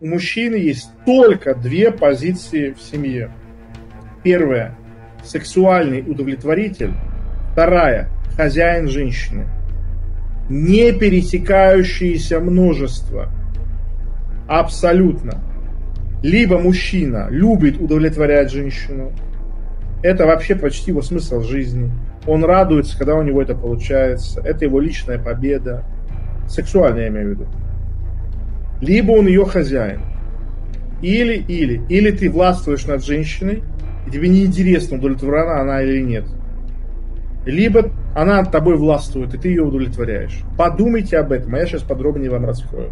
у мужчины есть только две позиции в семье. Первая – сексуальный удовлетворитель. Вторая – хозяин женщины. Не пересекающиеся множество. Абсолютно. Либо мужчина любит удовлетворять женщину. Это вообще почти его смысл жизни. Он радуется, когда у него это получается. Это его личная победа. Сексуальная, я имею в виду либо он ее хозяин. Или, или, или ты властвуешь над женщиной, и тебе неинтересно, удовлетворена она или нет. Либо она над тобой властвует, и ты ее удовлетворяешь. Подумайте об этом, а я сейчас подробнее вам раскрою.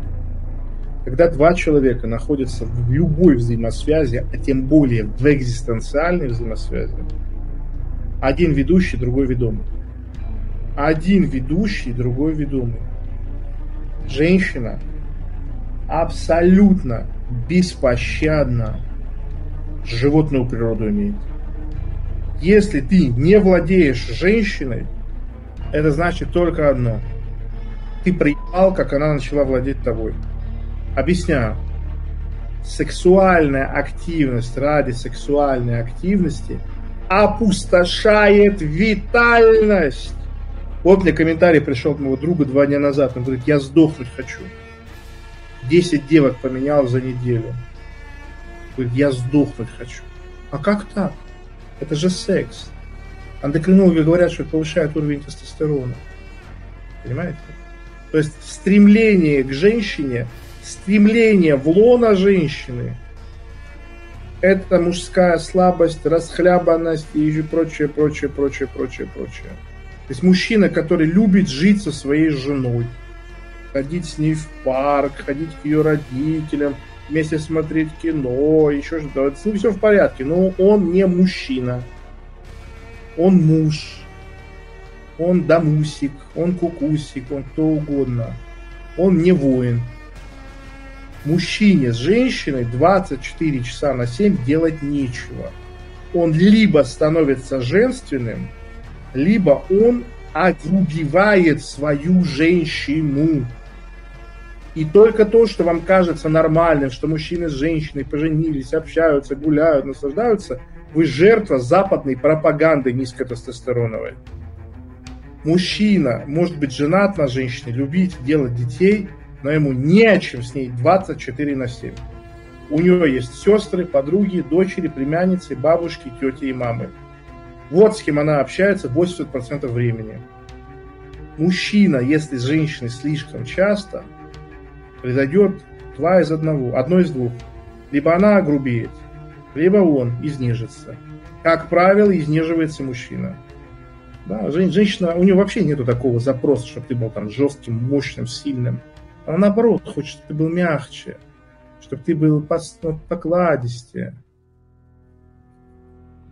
Когда два человека находятся в любой взаимосвязи, а тем более в экзистенциальной взаимосвязи, один ведущий, другой ведомый. Один ведущий, другой ведомый. Женщина абсолютно беспощадно животную природу имеет. Если ты не владеешь женщиной, это значит только одно. Ты приебал, как она начала владеть тобой. Объясняю. Сексуальная активность ради сексуальной активности опустошает витальность. Вот мне комментарий пришел от моего друга два дня назад. Он говорит, я сдохнуть хочу. 10 девок поменял за неделю. Говорит, я сдохнуть хочу. А как так? Это же секс. Эндокринологи говорят, что это повышает уровень тестостерона. Понимаете? То есть стремление к женщине, стремление в лона женщины, это мужская слабость, расхлябанность и прочее, прочее, прочее, прочее, прочее. То есть мужчина, который любит жить со своей женой, ходить с ней в парк, ходить к ее родителям, вместе смотреть кино, еще что-то. С ним все в порядке, но он не мужчина. Он муж. Он домусик, он кукусик, он кто угодно. Он не воин. Мужчине с женщиной 24 часа на 7 делать нечего. Он либо становится женственным, либо он огрубевает свою женщину. И только то, что вам кажется нормальным, что мужчины с женщиной поженились, общаются, гуляют, наслаждаются, вы жертва западной пропаганды низкотестостероновой. Мужчина может быть женат на женщине, любить, делать детей, но ему не о чем с ней 24 на 7. У нее есть сестры, подруги, дочери, племянницы, бабушки, тети и мамы. Вот с кем она общается 80% времени. Мужчина, если с женщиной слишком часто – произойдет два из одного, одно из двух. Либо она огрубеет, либо он изнежится. Как правило, изнеживается мужчина. Да, женщина, у нее вообще нету такого запроса, чтобы ты был там жестким, мощным, сильным. Она наоборот хочет, чтобы ты был мягче, чтобы ты был покладистее.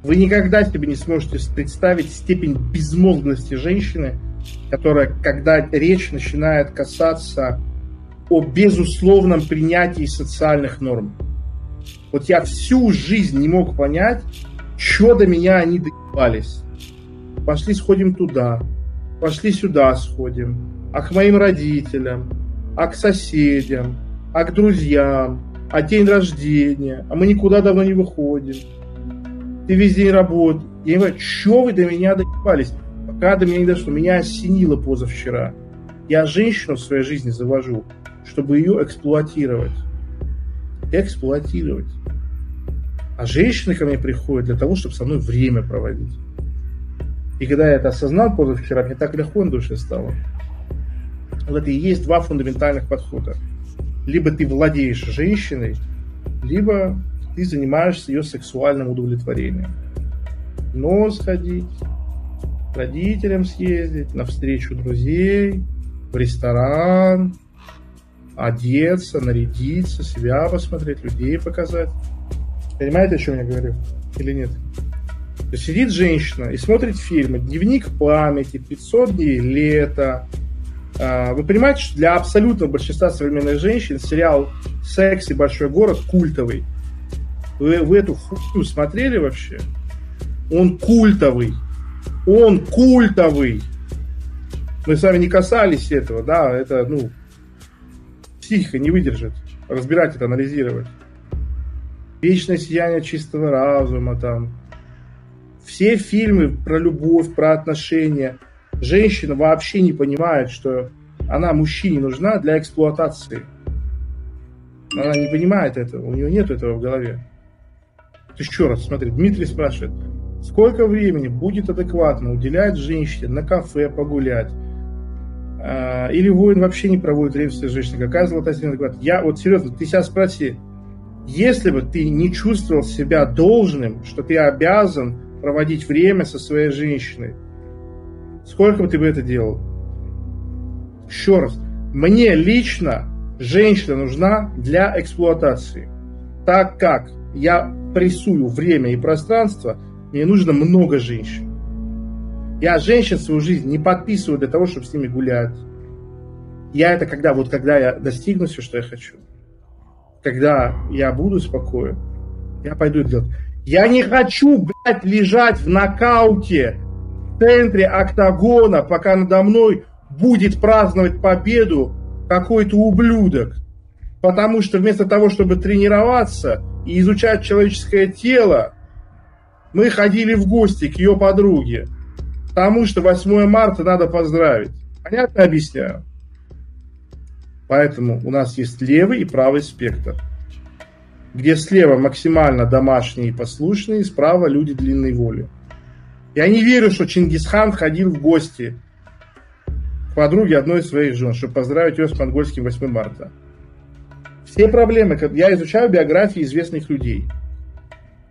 Вы никогда себе не сможете представить степень безмозглости женщины, которая, когда речь начинает касаться о безусловном принятии социальных норм. Вот я всю жизнь не мог понять, что до меня они доебались. Пошли сходим туда, пошли сюда сходим, а к моим родителям, а к соседям, а к друзьям, а день рождения, а мы никуда давно не выходим. Ты весь день работаешь. Я не понимаю, что вы до меня доебались? Пока до меня не дошло, меня осенило позавчера. Я женщину в своей жизни завожу, чтобы ее эксплуатировать. Эксплуатировать. А женщины ко мне приходят для того, чтобы со мной время проводить. И когда я это осознал позавчера, мне так легко на душе стало. Вот это и есть два фундаментальных подхода. Либо ты владеешь женщиной, либо ты занимаешься ее сексуальным удовлетворением. Но сходить, к родителям съездить, на встречу друзей, в ресторан, одеться, нарядиться, себя посмотреть, людей показать. Понимаете, о чем я говорю? Или нет? То есть сидит женщина и смотрит фильмы «Дневник памяти», «500 дней лета». А, вы понимаете, что для абсолютного большинства современных женщин сериал «Секс и большой город» культовый. Вы, вы эту хуйню смотрели вообще? Он культовый. Он культовый. Мы с вами не касались этого, да, это, ну, психика не выдержит. разбирать это, анализировать. Вечное сияние чистого разума, там. Все фильмы про любовь, про отношения. Женщина вообще не понимает, что она мужчине нужна для эксплуатации. Она не понимает этого, у нее нет этого в голове. Еще раз, смотри, Дмитрий спрашивает, сколько времени будет адекватно уделять женщине на кафе погулять, или воин вообще не проводит время с женщиной. Какая золотая середина адекватна? Я вот серьезно, ты сейчас спроси, если бы ты не чувствовал себя должным, что ты обязан проводить время со своей женщиной, сколько бы ты бы это делал? Еще раз, мне лично женщина нужна для эксплуатации. Так как я прессую время и пространство, мне нужно много женщин. Я женщин свою жизнь не подписываю для того, чтобы с ними гулять. Я это когда, вот когда я достигну все, что я хочу, когда я буду спокоен, я пойду это делать. Я не хочу, блядь, лежать в нокауте в центре октагона, пока надо мной будет праздновать победу какой-то ублюдок. Потому что вместо того, чтобы тренироваться и изучать человеческое тело, мы ходили в гости к ее подруге. Потому что 8 марта надо поздравить. Понятно объясняю? Поэтому у нас есть левый и правый спектр. Где слева максимально домашние и послушные, справа люди длинной воли. Я не верю, что Чингисхан ходил в гости к подруге одной из своих жен, чтобы поздравить ее с монгольским 8 марта. Все проблемы, я изучаю биографии известных людей.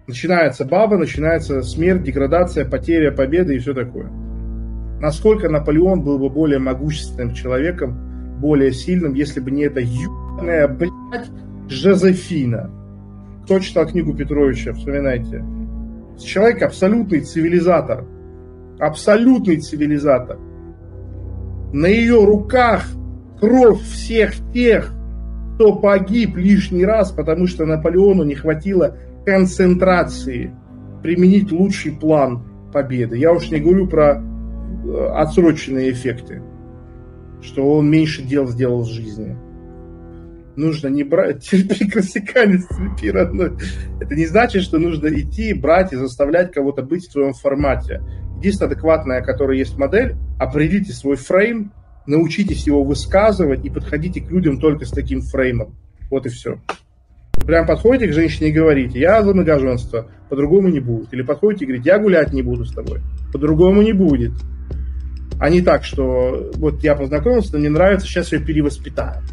Начинается баба, начинается смерть, деградация, потеря победы и все такое. Насколько Наполеон был бы более могущественным человеком, более сильным, если бы не эта ебаная, блядь, Жозефина. Кто читал книгу Петровича, вспоминайте. Человек абсолютный цивилизатор. Абсолютный цивилизатор на ее руках кровь всех тех, кто погиб лишний раз, потому что Наполеону не хватило концентрации применить лучший план победы. Я уж не говорю про э, отсроченные эффекты, что он меньше дел сделал в жизни. Нужно не брать, терпи, классиканец, терпи, родной. Это не значит, что нужно идти, брать и заставлять кого-то быть в твоем формате единственная адекватная, которая есть модель, определите свой фрейм, научитесь его высказывать и подходите к людям только с таким фреймом. Вот и все. Прям подходите к женщине и говорите, я за многоженство, по-другому не будет. Или подходите и говорите, я гулять не буду с тобой, по-другому не будет. А не так, что вот я познакомился, но мне нравится, сейчас я перевоспитаю.